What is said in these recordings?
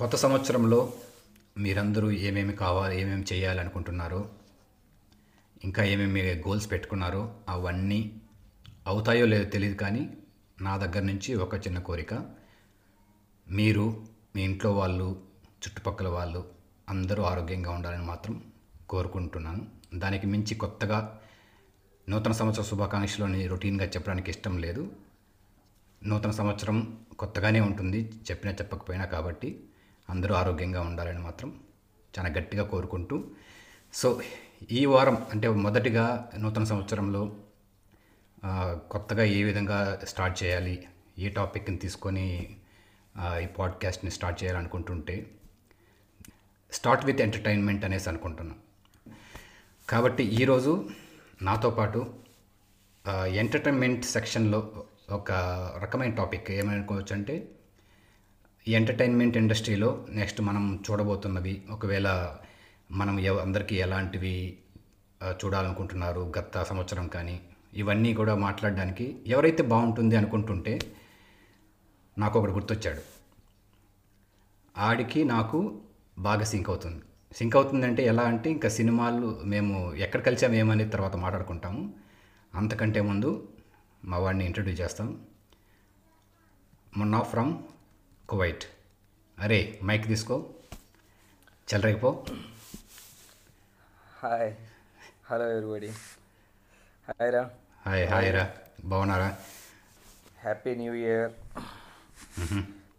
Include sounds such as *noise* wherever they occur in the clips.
కొత్త సంవత్సరంలో మీరందరూ ఏమేమి కావాలి ఏమేమి చేయాలనుకుంటున్నారో ఇంకా ఏమేమి గోల్స్ పెట్టుకున్నారో అవన్నీ అవుతాయో లేదో తెలియదు కానీ నా దగ్గర నుంచి ఒక చిన్న కోరిక. మీరు మీ ఇంట్లో వాళ్ళు చుట్టుపక్కల వాళ్ళు అందరూ ఆరోగ్యంగా ఉండాలని మాత్రం కోరుకుంటున్నాను. దానికి మించి కొత్తగా నూతన సంవత్సర శుభాకాంక్షలోని రొటీన్గా చెప్పడానికి ఇష్టం లేదు. నూతన సంవత్సరం కొత్తగానే ఉంటుంది చెప్పినా చెప్పకపోయినా కాబట్టి. అందరూ ఆరోగ్యంగా ఉండాలని మాత్రం చాలా గట్టిగా కోరుకుంటూ సో ఈ వారం అంటే మొదటిగా నూతన సంవత్సరంలో కొత్తగా ఏ విధంగా స్టార్ట్ చేయాలి ఏ టాపిక్ని తీసుకొని ఈ పాడ్కాస్ట్ని స్టార్ట్ చేయాలనుకుంటుంటే స్టార్ట్ విత్ ఎంటర్టైన్మెంట్ అనేసి అనుకుంటున్నాను కాబట్టి ఈరోజు నాతో పాటు ఎంటర్టైన్మెంట్ సెక్షన్లో ఒక రకమైన టాపిక్ ఏమనుకోవచ్చు అంటే ఎంటర్టైన్మెంట్ ఇండస్ట్రీలో నెక్స్ట్ మనం చూడబోతున్నవి ఒకవేళ మనం ఎవ అందరికీ ఎలాంటివి చూడాలనుకుంటున్నారు గత సంవత్సరం కానీ ఇవన్నీ కూడా మాట్లాడడానికి ఎవరైతే బాగుంటుంది అనుకుంటుంటే నాకు ఒకడు గుర్తొచ్చాడు. ఆడికి నాకు బాగా సింక్ అవుతుంది. సింక్ అవుతుందంటే ఎలా అంటే ఇంకా సినిమాలు మేము ఎక్కడ కలిసాము ఏమనేది తర్వాత మాట్లాడుకుంటాము. అంతకంటే ముందు మా వాడిని ఇంట్రడ్యూస్ చేస్తాం. మొన్న ఫ్రమ్ కువైట్. అరే మైక్ తీసుకో. చెల్లరైపో హాయ్. Hello everybody. హాయ్ రా. హాయ్ హాయ్ రా. బాగున్నారా? Happy new year.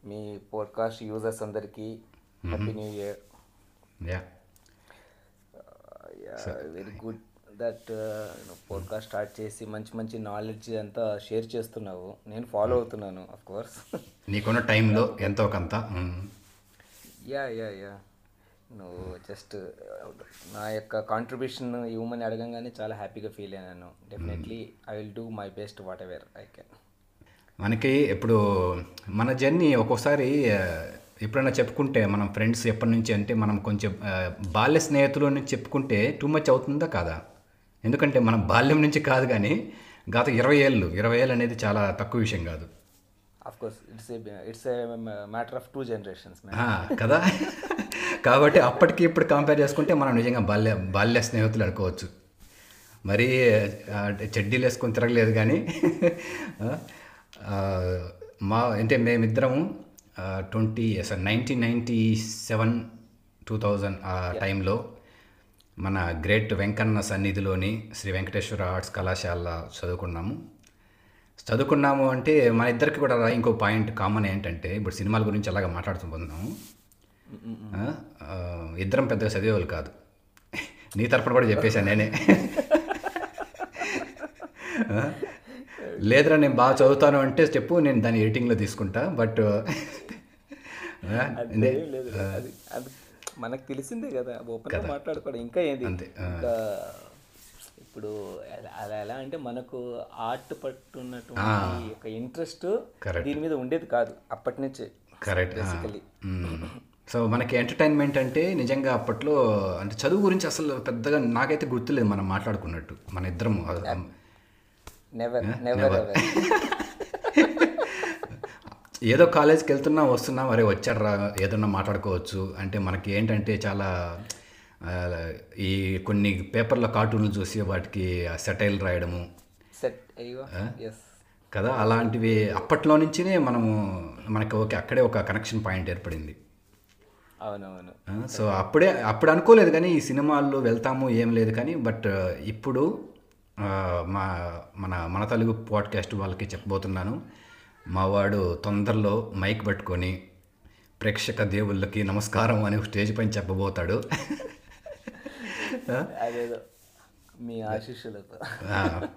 మీ పోడ్కాస్ట్ యూజర్స్ అందరికీ happy new year. Yeah. Very good that podcast start చేసి మంచి మంచి నాలెడ్జ్ అంతా షేర్ చేస్తున్నావు. నేను ఫాలో అవుతున్నాను అఫ్ కోర్స్ నీకున్న టైంలో ఎంతో కొంత యా యా యా నువ్వు జస్ట్ నా యొక్క కాంట్రిబ్యూషన్ ఇవ్వమని అడగంగానే చాలా హ్యాపీగా ఫీల్ అయ్యాను. Definitely I will do my best whatever I can మనకి ఇప్పుడు మన జర్నీ ఒక్కోసారి ఆ, ఎప్పుడైనా చెప్పుకుంటే మనం ఫ్రెండ్స్ ఎప్పటి నుంచి అంటే మనం కొంచెం ఆ, బాల్య స్నేహితులు నుంచి చెప్పుకుంటే టూ మచ్ అవుతుందా కాదా? ఎందుకంటే మనం బాల్యం నుంచి కాదు కానీ గత ఇరవై ఏళ్ళు ఇరవై ఏళ్ళు అనేది చాలా తక్కువ విషయం కాదు. Course it's it's a matter of two generations కదా? కాబట్టి అప్పటికి ఇప్పుడు కంపేర్ చేసుకుంటే మనం నిజంగా బాల్య బాల్య స్నేహితులు అనుకోవచ్చు. మరి చెడ్డీలు వేసుకొని తిరగలేదు కానీ మా అంటే మేమిద్దరము twenty sir nineteen ninety seven two thousand ఆ టైంలో మన గ్రేట్ వెంకన్న సన్నిధిలోని శ్రీ వెంకటేశ్వర ఆర్ట్స్ కళాశాల చదువుకున్నాము. చదువుకున్నాము అంటే మన ఇద్దరికి కూడా ఇంకో పాయింట్ కామన్ ఏంటంటే ఇప్పుడు సినిమాల గురించి అలాగా మాట్లాడుతున్నాము ఇద్దరం పెద్దగా చదివేవాళ్ళు కాదు. నీ తరపున కూడా చెప్పేశాను నేనే. లేదురా నేను బాగా చదువుతాను అంటే చెప్పు నేను దాన్ని ఎడిటింగ్లో తీసుకుంటా బట్ మనకు తెలిసిందే కదా ఓపెన్ మాట్లాడుకోవడం. ఇంకా ఏంది. ఇంకా ఇప్పుడు అలా ఎలా అంటే మనకు ఆర్ట్ పట్టున్నటువంటి ఒక ఇంట్రెస్ట్. దీని మీద ఉండేది కాదు అప్పటి నుంచే. కరెక్ట్ బేసికలీ సో మనకి ఎంటర్టైన్మెంట్ అంటే నిజంగా అప్పట్లో అంటే చదువు గురించి అసలు పెద్దగా నాకైతే గుర్తులేదు మనం మాట్లాడుకున్నట్టు మన ఇద్దరం నెవర్ నెవర్ ఏదో కాలేజ్కి వెళ్తున్నా వస్తున్నా మరి వచ్చాడు రా ఏదన్నా మాట్లాడుకోవచ్చు. అంటే మనకి ఏంటంటే చాలా ఈ కొన్ని పేపర్ల కార్టూన్లు చూసి వాటికి సెటైల్ రాయడము. కదా అలాంటివి అప్పట్లో నుంచినే మనము మనకి ఓకే అక్కడే ఒక కనెక్షన్ పాయింట్ ఏర్పడింది. అవునవును. సో అప్పుడే అప్పుడు అనుకోలేదు కానీ ఈ సినిమాల్లో వెళ్తాము ఏం లేదు కానీ బట్ ఇప్పుడు మా మన మన తెలుగు పాడ్కాస్ట్ వాళ్ళకి చెప్పబోతున్నాను. మా వాడు తొందరలో మైక్ పట్టుకొని ప్రేక్షక దేవుళ్ళకి నమస్కారం అని స్టేజ్ పైన చెప్పబోతాడు. *laughs* అదేదో మీ ఆశీస్సులతో.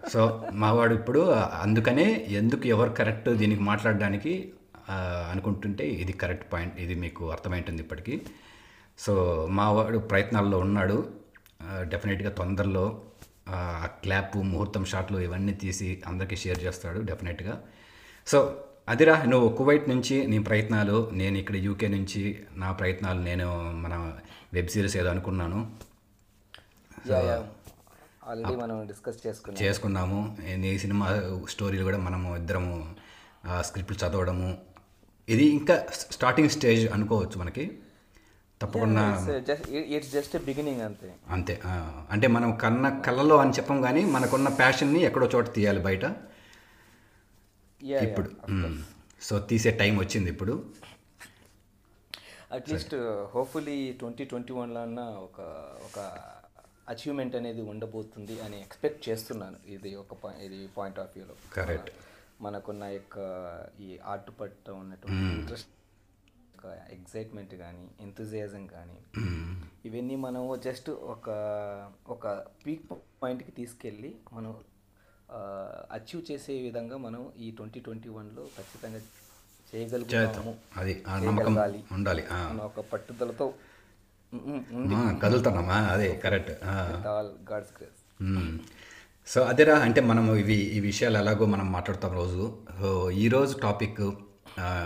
సో మావాడు ఇప్పుడు అందుకనే ఎందుకు ఎవరు కరెక్ట్ దీనికి మాట్లాడడానికి అనుకుంటుంటే ఇది కరెక్ట్ పాయింట్ ఇది మీకు అర్థమైంటుంది ఇప్పటికీ. సో మావాడు ప్రయత్నాల్లో ఉన్నాడు. డెఫినెట్గా తొందరలో ఆ క్లాప్ ముహూర్తం షాట్లు ఇవన్నీ తీసి అందరికీ షేర్ చేస్తాడు డెఫినెట్గా. సో అదిరా నువ్వు కువైట్ నుంచి నీ ప్రయత్నాలు నేను ఇక్కడ యూకే నుంచి నా ప్రయత్నాలు నేను మన వెబ్ సిరీస్ ఏదో అనుకున్నాను. ఆల్రెడీ మనం డిస్కస్ చేసుకున్నాం చేసుకున్నాము. నీ సినిమా స్టోరీలు కూడా మనము ఇద్దరము స్క్రిప్ట్లు చదవడము. ఇది ఇంకా స్టార్టింగ్ స్టేజ్ అనుకోవచ్చు మనకి. తప్పకుండా ఇట్స్ జస్ట్ బిగినింగ్ అంతే. అంతే అంటే మనం కన్న కళ్ళలో అని చెప్పం కానీ మనకున్న ప్యాషన్ని ఎక్కడో చోట తీయాలి బయట. ఇప్పుడు. సో తీసే టైం వచ్చింది ఇప్పుడు. అట్లీస్ట్ హోప్ఫుల్లీ ట్వంటీ ట్వంటీ వన్లో అన్న ఒక ఒక అచీవ్మెంట్ అనేది ఉండబోతుంది అని ఎక్స్పెక్ట్ చేస్తున్నాను. ఇది ఒక ఇది పాయింట్ ఆఫ్ వ్యూలో Correct. మనకున్న యొక్క ఈ ఆర్ట్ పట్ల ఉన్నటువంటి ఇంట్రెస్ట్ ఎగ్జైట్మెంట్ కానీ ఎంతజియాజం కానీ ఇవన్నీ మనం జస్ట్ ఒక ఒక పీక్ పాయింట్కి తీసుకెళ్ళి మనం అచీవ్ చేసే విధంగా మనం ఈ ట్వంటీ ట్వంటీ వన్లో ఖచ్చితంగా చేయగలుగుతాము. అది నమ్మకం. ఉండాలి. ఒక పట్టుదలతో కదులుతున్నామా? అదే correct. All God's grace so అదేరా అంటే మనం ఇవి ఈ విషయాలు ఎలాగో మనం మాట్లాడతాం రోజు. సో ఈరోజు టాపిక్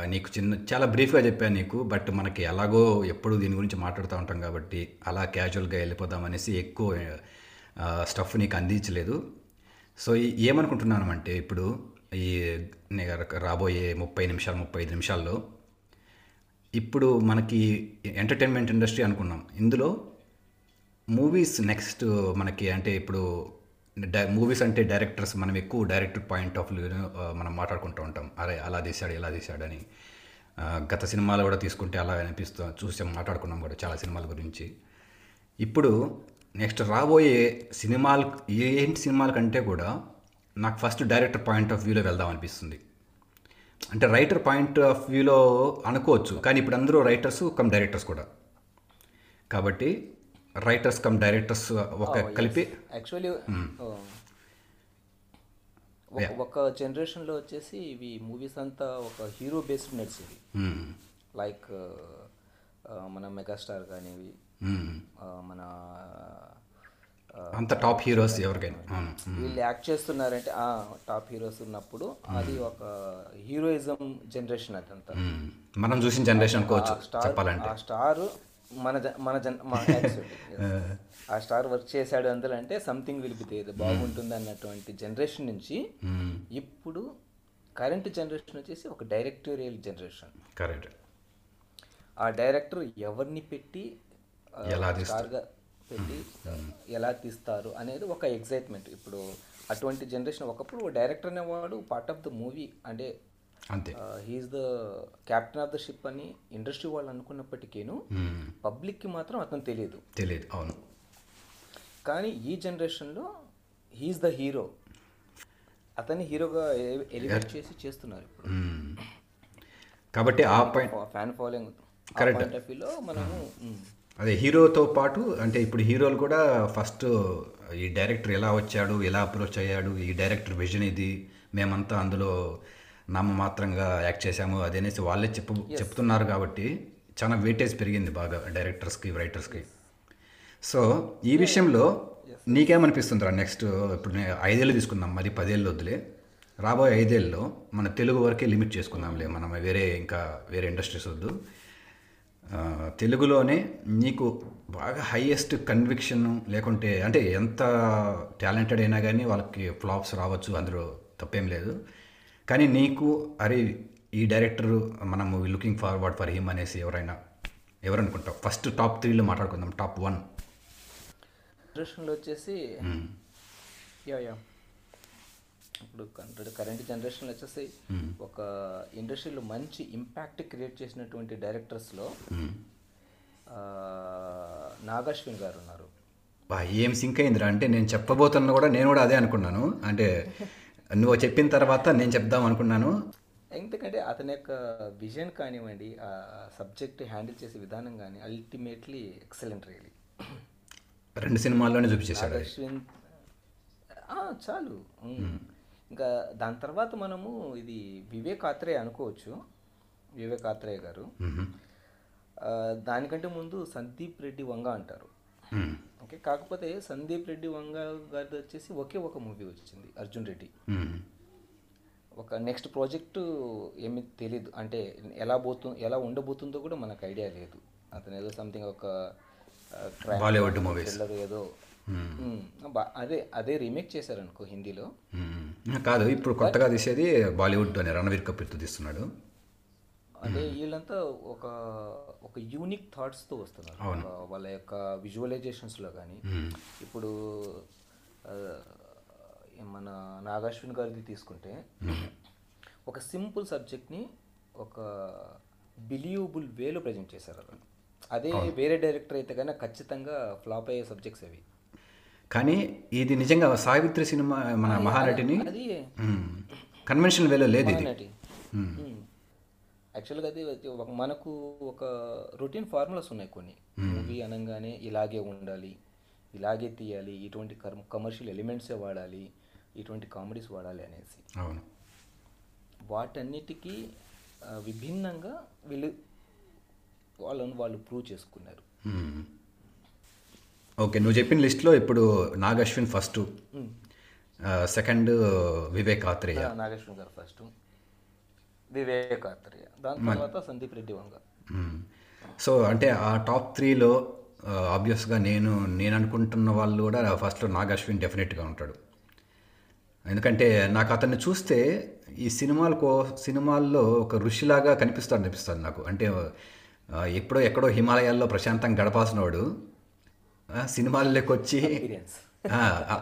నీకు చిన్న చాలా బ్రీఫ్గా చెప్పాను నీకు బట్ మనకి ఎలాగో ఎప్పుడు దీని గురించి మాట్లాడుతూ ఉంటాం కాబట్టి అలా క్యాజువల్గా వెళ్ళిపోదాం అనేసి ఎక్కువ స్టఫ్ నీకు అందించలేదు. సో ఏమనుకుంటున్నాను అంటే ఇప్పుడు ఈ రాబోయే ముప్పై నిమిషాలు ముప్పై ఐదు నిమిషాల్లో ఇప్పుడు మనకి ఎంటర్టైన్మెంట్ ఇండస్ట్రీ అనుకున్నాం. ఇందులో మూవీస్ నెక్స్ట్ మనకి అంటే ఇప్పుడు మూవీస్ అంటే డైరెక్టర్స్ మనం ఎక్కువ డైరెక్టర్ పాయింట్ ఆఫ్ వ్యూ మనం మాట్లాడుకుంటూ ఉంటాం. అరే అలా తీశాడు ఇలా తీశాడని గత సినిమాలు కూడా తీసుకుంటే అలా అనిపిస్తూ చూసాం మాట్లాడుకున్నాం కూడా చాలా సినిమాల గురించి. ఇప్పుడు నెక్స్ట్ రాబోయే సినిమాలు ఏంటి సినిమాల కంటే కూడా నాకు ఫస్ట్ డైరెక్టర్ పాయింట్ ఆఫ్ వ్యూలో వెళ్దాం అనిపిస్తుంది. అంటే రైటర్ పాయింట్ ఆఫ్ వ్యూలో అనుకోవచ్చు కానీ ఇప్పుడు అందరూ రైటర్స్ కమ్ డైరెక్టర్స్ కూడా. కాబట్టి రైటర్స్ కమ్ డైరెక్టర్స్ ఒక కలిపి యాక్చువల్లీ ఒక జనరేషన్లో వచ్చేసి ఇవి మూవీస్ అంతా ఒక హీరో బేస్డ్ నడిచేవి. లైక్ మన మెగాస్టార్ కానీ ఇవి, మ్మ్. ఆ, మన అంత టాప్ హీరోస్ ఎవరికైనా. వీళ్ళు యాక్ట్ చేస్తున్నారంటే ఆ టాప్ హీరోస్ ఉన్నప్పుడు అది ఒక హీరోయిజం జనరేషన్ అదంతా. మనం చూసిన జనరేషన్ చెప్పాలంటే. ఆ స్టార్ మన మన జన్. *laughs* ఆ. స్టార్ వర్క్ చేశాడు అందులో అంటే సంథింగ్ విల్ బి దేర్ బాగుంటుంది అన్నటువంటి జనరేషన్ నుంచి. ఇప్పుడు కరెంట్ జనరేషన్ వచ్చేసి ఒక డైరెక్టోరియల్ జనరేషన్ కరెక్ట్ ఆ డైరెక్టర్ ఎవరిని పెట్టి ఎలా? స్టార్గా పెట్టి ఎలా తీస్తారు అనేది ఒక ఎగ్జైట్మెంట్ ఇప్పుడు అటువంటి జనరేషన్ ఒకప్పుడు డైరెక్టర్ అనేవాడు పార్ట్ ఆఫ్ ద మూవీ అంటే అంతే. He's the captain of the ship అని ఇండస్ట్రీ వాళ్ళు అనుకున్నప్పటికీను. పబ్లిక్కి మాత్రం అతను తెలియదు. తెలియదు అవును. కానీ ఈ జనరేషన్లో హీఈస్ ద హీరో అతన్ని హీరోగా ఎలివేట్ చేసి చేస్తున్నారు ఇప్పుడు. కాబట్టి ఆ పాయింట్ ఫ్యాన్ ఫాలోయింగ్ వ్యూలో మనము అదే హీరోతో పాటు అంటే ఇప్పుడు హీరోలు కూడా ఫస్ట్ ఈ డైరెక్టర్ ఎలా వచ్చాడు ఎలా అప్రోచ్ అయ్యాడు ఈ డైరెక్టర్ విజన్ ఇది మేమంతా అందులో నామమాత్రంగా యాక్ట్ చేశాము అదనేసి వాళ్ళే చెప్పు చెప్తున్నారు కాబట్టి చాలా వెయిటేజ్ పెరిగింది బాగా డైరెక్టర్స్కి రైటర్స్కి సో ఈ విషయంలో నీకేమనిపిస్తుందిరా నెక్స్ట్ ఇప్పుడు నేను ఐదేళ్ళు తీసుకుందాం మరి పదేళ్ళు వద్దులే. రాబోయే ఐదేళ్ళలో మన తెలుగు వరకే లిమిట్ చేసుకుందాంలే మనం వేరే ఇంకా వేరే ఇండస్ట్రీస్ వద్దు. తెలుగులోనే నీకు బాగా హైయెస్ట్ కన్విక్షన్ లేకుంటే అంటే ఎంత టాలెంటెడ్ అయినా కానీ వాళ్ళకి ఫ్లాప్స్ రావచ్చు అందులో తప్పేం లేదు. కానీ నీకు అరే ఈ డైరెక్టర్ మనం లుకింగ్ ఫార్వర్డ్ ఫర్ హిమ్ అనేసి ఎవరైనా ఎవరు అనుకుంటావు ఫస్ట్ టాప్ త్రీలో మాట్లాడుకుందాం టాప్ వన్ వచ్చేసి యా యా. ఇప్పుడు కరెంట్ జనరేషన్లో వచ్చేసి ఒక ఇండస్ట్రీలో మంచి ఇంపాక్ట్ క్రియేట్ చేసినటువంటి డైరెక్టర్స్లో నాగాశ్విన్ గారు ఉన్నారు. ఏం సింక్ అయిందిరా? అంటే నేను చెప్పబోతున్నా కూడా నేను కూడా అదే అనుకున్నాను. అంటే నువ్వు చెప్పిన తర్వాత నేను చెప్దాం అనుకున్నాను. ఎందుకంటే అతని యొక్క విజన్ కానివ్వండి ఆ సబ్జెక్ట్ హ్యాండిల్ చేసే విధానం కానీ అల్టిమేట్లీ ఎక్సలెంట్ రియలీ రెండు సినిమాల్లోనే చూపించేశాడు. అశ్విన్ చాలు. ఇంకా దాని తర్వాత మనము ఇది వివేక్ ఆత్రేయ అనుకోవచ్చు. వివేక్ ఆత్రేయ గారు. దానికంటే ముందు సందీప్ రెడ్డి వంగ అంటారు. ఓకే కాకపోతే సందీప్ రెడ్డి వంగ గారిది వచ్చేసి ఒకే ఒక మూవీ వచ్చింది అర్జున్ రెడ్డి. ఒక నెక్స్ట్ ప్రాజెక్టు ఏమీ తెలీదు. అంటే ఎలా పోతు ఎలా ఉండబోతుందో కూడా మనకు ఐడియా లేదు. అతను ఏదో సంథింగ్ ఒక ఏదో అదే అదే రీమేక్ చేశారనుకో హిందీలో. కాదు ఇప్పుడు కొత్తగా తీసేది బాలీవుడ్ అని రణవీర్ కపూర్తో తీస్తున్నాడు. అంటే వీళ్ళంతా ఒక ఒక యూనిక్ థాట్స్తో వస్తున్నారు. వాళ్ళ యొక్క విజువలైజేషన్స్లో కానీ. ఇప్పుడు మన నాగాశ్విన్ గారిది తీసుకుంటే ఒక సింపుల్ సబ్జెక్ట్ని ఒక బిలీవబుల్ వేలో ప్రజెంట్ చేశారు అదే వేరే డైరెక్టర్ అయితే కన్నా ఖచ్చితంగా ఫ్లాప్ అయ్యే సబ్జెక్ట్స్ అవి కానీ ఇది నిజంగా సావిత్రి సినిమా మన మహానటిని. అది కన్వెన్షనల్ వేలో లేదు ఇది. యాక్చువల్గా అది మనకు ఒక రొటీన్ ఫార్ములాస్ ఉన్నాయి కొన్ని. మూవీ అనగానే ఇలాగే ఉండాలి ఇలాగే తీయాలి ఇటువంటి కమర్షియల్ ఎలిమెంట్సే వాడాలి ఇటువంటి కామెడీస్ వాడాలి అనేసి. అవును. వాటన్నిటికీ విభిన్నంగా వీళ్ళు వాళ్ళని వాళ్ళు ప్రూవ్ చేసుకున్నారు. ఓకే నువ్వు చెప్పిన లిస్ట్లో ఇప్పుడు Nag Ashwin first second Vivek Atreya. Nageswara garu first Vivek Athreya. దాని తర్వాత సందీప్ రెడ్డి వంగ. సో అంటే ఆ టాప్ త్రీలో ఆబ్వియస్గా నేను నేను అనుకుంటున్న వాళ్ళు కూడా ఫస్ట్లో నాగ్ అశ్విన్ డెఫినెట్గా ఉంటాడు. ఎందుకంటే నాకు అతన్ని చూస్తే ఈ సినిమాలకు సినిమాల్లో ఒక ఋషిలాగా కనిపిస్తాడు అనిపిస్తుంది నాకు. అంటే ఆ, ఎప్పుడో ఎక్కడో హిమాలయాల్లో ప్రశాంతంగా గడపాల్సిన వాడు. సినిమాల్లోకి వచ్చి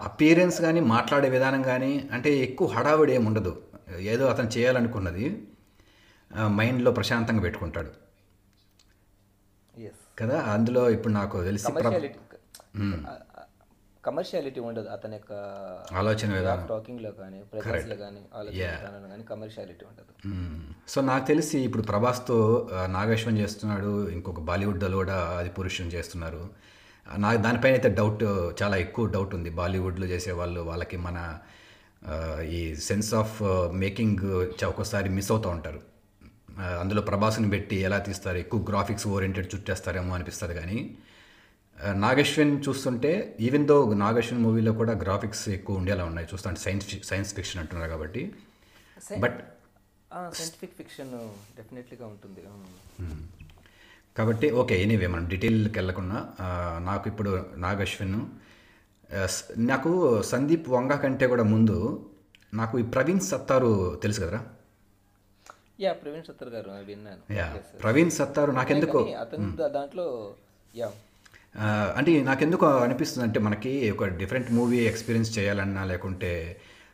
అపీరెన్స్ కానీ మాట్లాడే విధానం కానీ అంటే ఎక్కువ హడావిడి ఏమి ఉండదు. ఏదో అతను చేయాలనుకున్నది మైండ్లో ప్రశాంతంగా పెట్టుకుంటాడు. కదా? అందులో ఇప్పుడు నాకు తెలిసి కమర్షియాలిటీ ఉండదు. అతని యొక్క ఆలోచన విధానం. టాకింగ్లో కానీ ప్రెజెన్స్లో కానీ ఆలోచన కానీ కమర్షియాలిటీ ఉండదు. సో నాకు తెలిసి ఇప్పుడు ప్రభాస్తో ఆ, నాగేశ్వన్ చేస్తున్నాడు ఇంకొక బాలీవుడ్లో కూడా అది పురుషుని చేస్తున్నారు. నాకు దానిపైన అయితే డౌట్ చాలా ఎక్కువ డౌట్ ఉంది. బాలీవుడ్లో చేసేవాళ్ళు వాళ్ళకి మన ఈ సెన్స్ ఆఫ్ మేకింగ్ ఒక్కోసారి మిస్ అవుతూ ఉంటారు. అందులో ప్రభాస్ని పెట్టి ఎలా తీస్తారు ఎక్కువ గ్రాఫిక్స్ ఓరియంటెడ్ చుట్టేస్తారేమో అనిపిస్తుంది కానీ నాగేశ్వన్ చూస్తుంటే ఈవెన్ దో నాగేశ్వన్ మూవీలో కూడా గ్రాఫిక్స్ ఎక్కువ ఉండేలా ఉన్నాయి చూస్తుంటే సైన్స్ సైన్స్ ఫిక్షన్ అంటున్నారు కాబట్టి. బట్ సైంటిఫిక్ ఫిక్షన్ డెఫినెట్లీగా ఉంటుంది. కాబట్టి ఓకే ఎనీవే మనం డీటెయిల్కి వెళ్ళకుండా నాకు ఇప్పుడు నాగశ్విన్ ఆ, స- నాకు సందీప్ వంగ కంటే కూడా ముందు నాకు ఈ ప్రవీణ్ సత్తారు తెలుసు కదరా? యా ప్రవీణ్ సత్తర్ గారు విన్నాను. యా. ప్రవీణ్ సత్తారు నాకెందుకో? అతను దాంట్లో యా. అంటే నాకెందుకు అనిపిస్తుంది అంటే మనకి ఒక డిఫరెంట్ మూవీ ఎక్స్పీరియన్స్ చేయాలన్నా లేకుంటే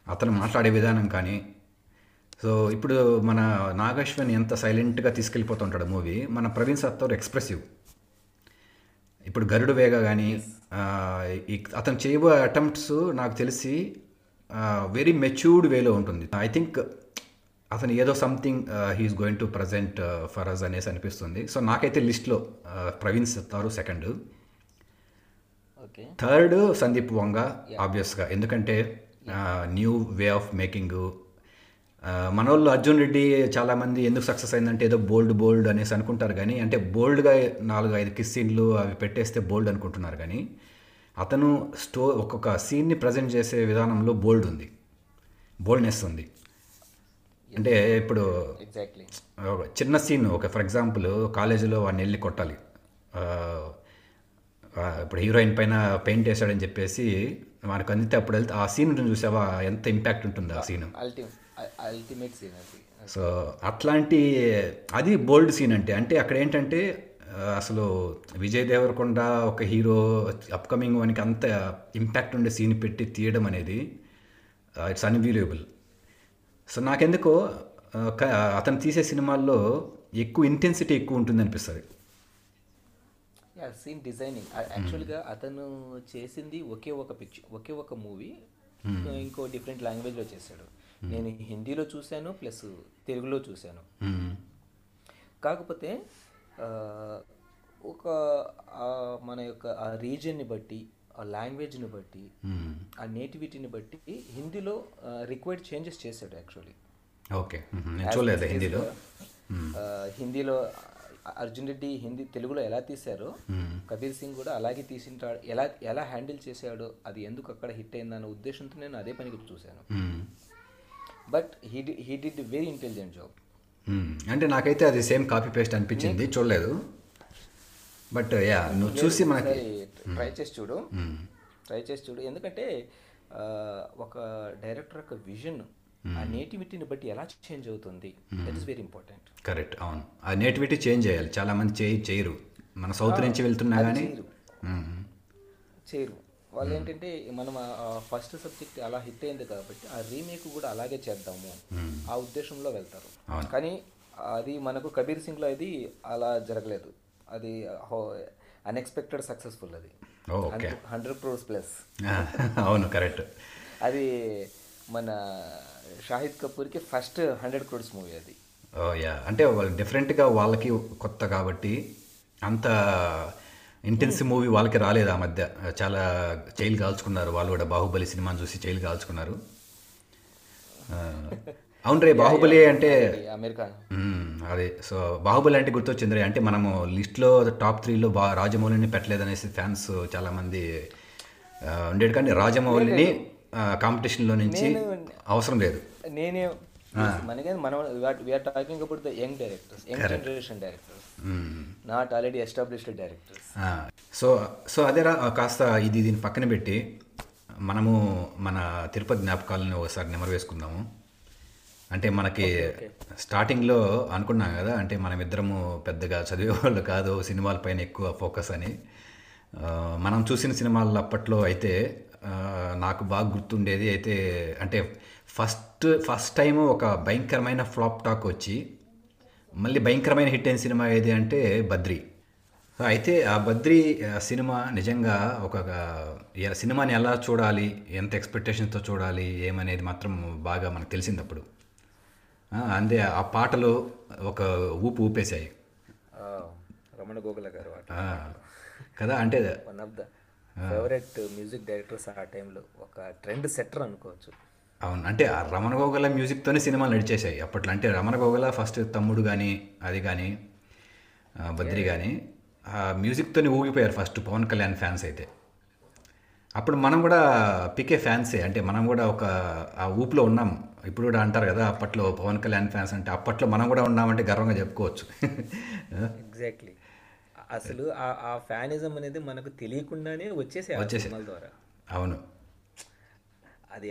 అతను మాట్లాడే విధానం కానీ సో ఇప్పుడు మన నాగశ్వన్ ఎంత సైలెంట్గా తీసుకెళ్ళిపోతుంటాడు మూవీ మన ప్రవీణ్ సత్తోర్ ఎక్స్ప్రెసివ్. ఇప్పుడు గరుడు వేగ కానీ అతను చేయబోయే అటెంప్ట్స్ నాకు తెలిసి వెరీ మెచ్యూర్డ్ వేలో ఉంటుంది. ఐ థింక్ అతను ఏదో something he's going to present for us అనేసి అనిపిస్తుంది. సో నాకైతే లిస్ట్లో Praveen Sattaru second okay third Sandeep Vanga ఆబ్వియస్గా ఎందుకంటే న్యూ వే ఆఫ్ మేకింగ్ మనోళ్ళు అర్జున్ రెడ్డి చాలామంది ఎందుకు సక్సెస్ అయిందంటే ఏదో బోల్డ్ బోల్డ్ అనేసి అనుకుంటారు కానీ అంటే బోల్డ్గా నాలుగు ఐదు కిస్ సీన్లు అవి పెట్టేస్తే బోల్డ్ అనుకుంటున్నారు కానీ అతను స్టో ఒక్కొక్క సీన్ని ప్రజెంట్ చేసే విధానంలో బోల్డ్ ఉంది. బోల్డ్నెస్ ఉంది. అంటే ఇప్పుడు చిన్న సీన్ ఒక ఫర్ ఎగ్జాంపుల్ కాలేజీలో వాడిని వెళ్ళి కొట్టాలి. ఇప్పుడు హీరోయిన్ పైన పెయింట్ వేసాడని చెప్పేసి మనకు అందితే అప్పుడు వెళ్తే ఆ సీన్ చూసావా? ఎంత ఇంపాక్ట్ ఉంటుంది ఆ సీన్. అల్టిమేట్ సీన్ అది. సో అట్లాంటి అది బోల్డ్ సీన్ అంటే అంటే అక్కడ ఏంటంటే అసలు విజయ్ దేవరకొండ ఒక హీరో అప్కమింగ్ వానికి అంత ఇంపాక్ట్ ఉండే సీన్ పెట్టి తీయడం అనేది ఇట్స్ అన్విలేబుల్ సో నాకెందుకో అతను తీసే సినిమాల్లో ఎక్కువ ఇంటెన్సిటీ ఎక్కువ ఉంటుంది అనిపిస్తుంది. Yeah scene designing. యాక్చువల్గా అతను చేసింది ఒకే ఒక పిక్చర్ ఒకే ఒక మూవీ ఇంకో డిఫరెంట్ లాంగ్వేజ్లో చేశాడు. నేను హిందీలో చూశాను ప్లస్ తెలుగులో చూశాను. కాకపోతే ఆ, ఒక మన యొక్క ఆ రీజియన్ని బట్టి ఆ లాంగ్వేజ్ని బట్టి ఆ నేటివిటీని బట్టి హిందీలో రిక్వైర్డ్ చేంజెస్ చేశాడు యాక్చువల్లీ ఓకే నేను చూడలేదు హిందీలో. హిందీలో అర్జున్ రెడ్డి హిందీ తెలుగులో ఎలా తీశారో కబీర్ సింగ్ కూడా అలాగే తీసింటాడు. ఎలా ఎలా హ్యాండిల్ చేశాడో అది ఎందుకు అక్కడ హిట్ అయిందన్న ఉద్దేశంతో నేను అదే పనికి చూశాను. But he D he did very intelligent job. మ్మ్. అంటే నాకైతే అది సేమ్ కాపీ పేస్ట్ అనిపించింది చూడలేదు. బట్ యా నువ్వు చూసి మనకి ట్రై చేసి చూడు. ట్రై చేసి చూడు. ఎందుకంటే ఆ, ఒక డైరెక్టర్ యొక్క విజన్ ఆ నేటివిటీని బట్టి ఎలా చేంజ్ అవుతుంది? That is very important correct అవును. ఆ నేటివిటీ చేంజ్ చేయాలి. చాలామంది చేయి చేయరు. మన సౌత్ నుంచి వెళ్తున్నా కానీ చేయరు. వాళ్ళు ఏంటంటే మనం ఫస్ట్ సబ్జెక్ట్ అలా హిట్ అయింది కాబట్టి ఆ రీమేక్ కూడా అలాగే చేద్దాము ఆ ఉద్దేశంలో వెళ్తారు. కానీ అది మనకు కబీర్ సింగ్లో అది అలా జరగలేదు. అది అన్ఎక్స్పెక్టెడ్ సక్సెస్ఫుల్ అది. హండ్రెడ్ క్రోర్స్ ప్లస్ అవును కరెక్ట్ అది మన షాహిద్ కపూర్కి ఫస్ట్ హండ్రెడ్ క్రోర్స్ మూవీ అది. యా. అంటే వాళ్ళు డిఫరెంట్గా వాళ్ళకి కొత్త కాబట్టి అంత ఇంటెన్సివ్ మూవీ వాళ్ళకి రాలేదు ఆ మధ్య. చాలా చైలు కాల్చుకున్నారు వాళ్ళు కూడా బాహుబలి సినిమాని చూసి చైలు కాల్చుకున్నారు అవును రే బాహుబలి అంటే అది అమెరికా అదే. సో బాహుబలి అంటే గుర్తొచ్చింది రే అంటే మనము లిస్ట్లో టాప్ త్రీలో బా రాజమౌళిని పెట్టలేదనేసి ఫ్యాన్స్ చాలామంది ఉండేది. కానీ రాజమౌళిని కాంపిటీషన్లో నుంచి అవసరం లేదు. నేనే మనకే మనం we're talking about the young directors young generation directors. Not already established directors. ఆ, సో సో అదేరా కాస్త ఇది దీన్ని పక్కన పెట్టి మనము మన తిరుపతి జ్ఞాపకాలను ఒకసారి నెమరు వేసుకుందాము. అంటే మనకి స్టార్టింగ్లో అనుకున్నాం కదా అంటే మనం ఇద్దరము పెద్దగా చదివేవాళ్ళు కాదు సినిమాల పైన ఎక్కువ ఫోకస్ అని. మనం చూసిన సినిమాలు అప్పట్లో అయితే నాకు బాగా గుర్తుండేది అయితే అంటే ఫస్ట్ ఫస్ట్ టైం ఒక భయంకరమైన ఫ్లాప్ టాక్ వచ్చి మళ్ళీ భయంకరమైన హిట్ అయిన సినిమా ఏది అంటే బద్రి. అయితే ఆ బద్రి సినిమా నిజంగా ఒక సినిమాని ఎలా చూడాలి ఎంత ఎక్స్పెక్టేషన్తో చూడాలి ఏమనేది మాత్రం బాగా మనకు తెలిసింది అప్పుడు ఆ, అంతే ఆ పాటలు ఒక ఊపు ఊపేశాయి. రమణ గోగుల గారు కదా అంటే one of the favourite music directors ఆ టైంలో ఒక ట్రెండ్ సెట్టర్ అనుకోవచ్చు. అవును. అంటే ఆ రమణ గోగల మ్యూజిక్తోనే సినిమాలు నడిచేశాయి. అప్పట్లో అంటే రమణ గోగల ఫస్ట్ తమ్ముడు కానీ అది కానీ బద్రి కానీ ఆ మ్యూజిక్తోనే ఊగిపోయారు ఫస్ట్ పవన్ కళ్యాణ్ ఫ్యాన్స్ అయితే. అప్పుడు మనం కూడా పికే ఫ్యాన్సే అంటే మనం కూడా ఒక ఆ ఊపులో ఉన్నాం. ఇప్పుడు కూడా అంటారు కదా అప్పట్లో పవన్ కళ్యాణ్ ఫ్యాన్స్ అంటే అప్పట్లో మనం కూడా ఉన్నామంటే గర్వంగా చెప్పుకోవచ్చు. *laughs* ఎగ్జాక్ట్లీ అసలు ఆ- ఫ్యానిజం అనేది మనకు తెలియకుండానే వచ్చేసే సినిమాల ద్వారా. అవును. అది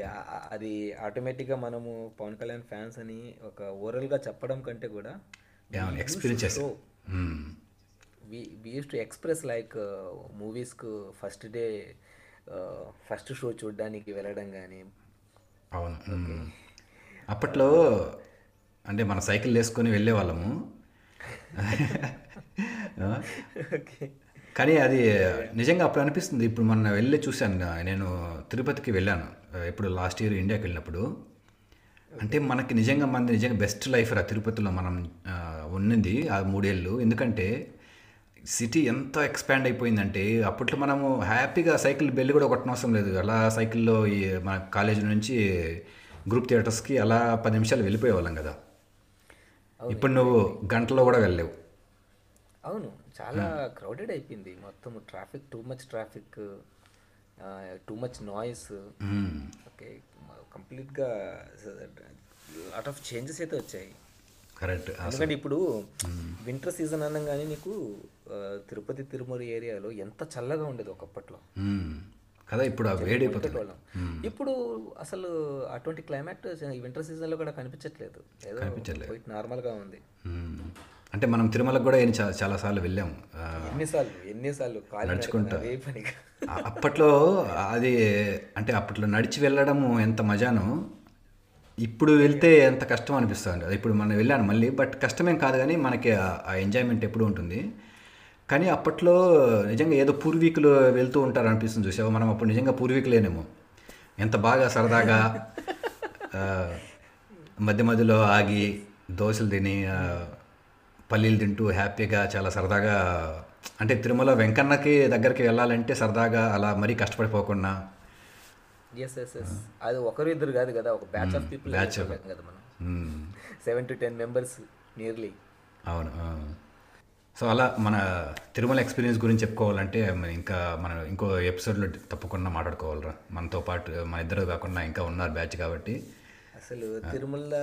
అది ఆటోమేటిక్గా మనము పవన్ కళ్యాణ్ ఫ్యాన్స్ అని ఒక ఓరల్గా చెప్పడం కంటే కూడా experience we use to express like మూవీస్కు first day first show చూడడానికి వెళ్ళడం కానీ అవును. మ్మ్. అప్పట్లో అంటే మన సైకిల్ వేసుకొని వెళ్ళే వాళ్ళము ఓకే *laughs* *laughs* కానీ అది నిజంగా అప్పుడు అనిపిస్తుంది. ఇప్పుడు మొన్న వెళ్ళి చూశాను నేను తిరుపతికి వెళ్ళాను. ఇప్పుడు లాస్ట్ ఇయర్ ఇండియాకి వెళ్ళినప్పుడు. అంటే మనకి నిజంగా మనది నిజంగా బెస్ట్ లైఫ్ రా తిరుపతిలో మనం ఉన్నది ఆ మూడేళ్ళు. ఎందుకంటే సిటీ ఎంత ఎక్స్పాండ్ అయిపోయిందంటే అప్పట్లో మనము హ్యాపీగా సైకిల్ బెల్లి కూడా కొట్టనవసరం లేదు. అలా సైకిల్లో ఈ మన కాలేజీ నుంచి గ్రూప్ థియేటర్స్కి అలా పది నిమిషాలు వెళ్ళిపోయేవాళ్ళం కదా. ఇప్పుడు నువ్వు గంటలో కూడా వెళ్ళలేవు. అవును. చాలా క్రౌడెడ్ అయిపోయింది. మొత్తం traffic too much traffic too much noise. Okay కంప్లీట్గా లాట్ ఆఫ్ చేంజెస్ అయితే వచ్చాయి. కరెక్ట్ ఎందుకంటే ఇప్పుడు వింటర్ సీజన్ అనగానే నీకు తిరుపతి తిరుమల ఏరియాలో ఎంత చల్లగా ఉండేది ఒకప్పట్లో. మ్మ్. కదా ఇప్పుడు వేడైపోతుంది. వాళ్ళం ఇప్పుడు అసలు అటువంటి క్లైమేట్ వింటర్ సీజన్లో కూడా కనిపించట్లేదు. ఏదో నార్మల్గా ఉంది. అంటే మనం తిరుమలకు కూడా ఏం చాలా చాలాసార్లు వెళ్ళాము ఆ, ఎన్నిసార్లు ఎన్నిసార్లు నడుచుకుంటా. అప్పట్లో అది అంటే అప్పట్లో నడిచి వెళ్ళడము ఎంత మజానో ఇప్పుడు వెళ్తే ఎంత కష్టం అనిపిస్తుంది అది ఇప్పుడు మనం వెళ్ళాను మళ్ళీ బట్ కష్టమేం కాదు కానీ మనకి ఆ- ఎంజాయ్మెంట్ ఎప్పుడు ఉంటుంది. కానీ అప్పట్లో నిజంగా ఏదో పూర్వీకులు వెళ్తూ ఉంటారు అనిపిస్తుంది చూసావా? మనం అప్పుడు నిజంగా పూర్వీకులేనేమో. ఎంత బాగా సరదాగా మధ్య మధ్యలో ఆగి దోశలు తిని పల్లీలు తింటూ హ్యాపీగా చాలా సరదాగా అంటే తిరుమల వెంకన్నకి దగ్గరికి వెళ్ళాలంటే సరదాగా అలా మరీ కష్టపడిపోకుండా. ఎస్ ఎస్ ఎస్ అది ఒకరు ఇద్దరు కాదు కదా ఒక బ్యాచ్ ఆఫ్ పీపుల్ of- కదా మనం. Seven to ten members nearly అవును. సో అలా మన తిరుమల ఎక్స్పీరియన్స్ గురించి చెప్పుకోవాలంటే ఇంకా మనం ఇంకో ఎపిసోడ్లో తప్పకుండా మాట్లాడుకోవాలరా. మనతో పాటు మన ఇద్దరు కాకుండా ఇంకా ఉన్నారు బ్యాచ్ కాబట్టి. అసలు Tirumala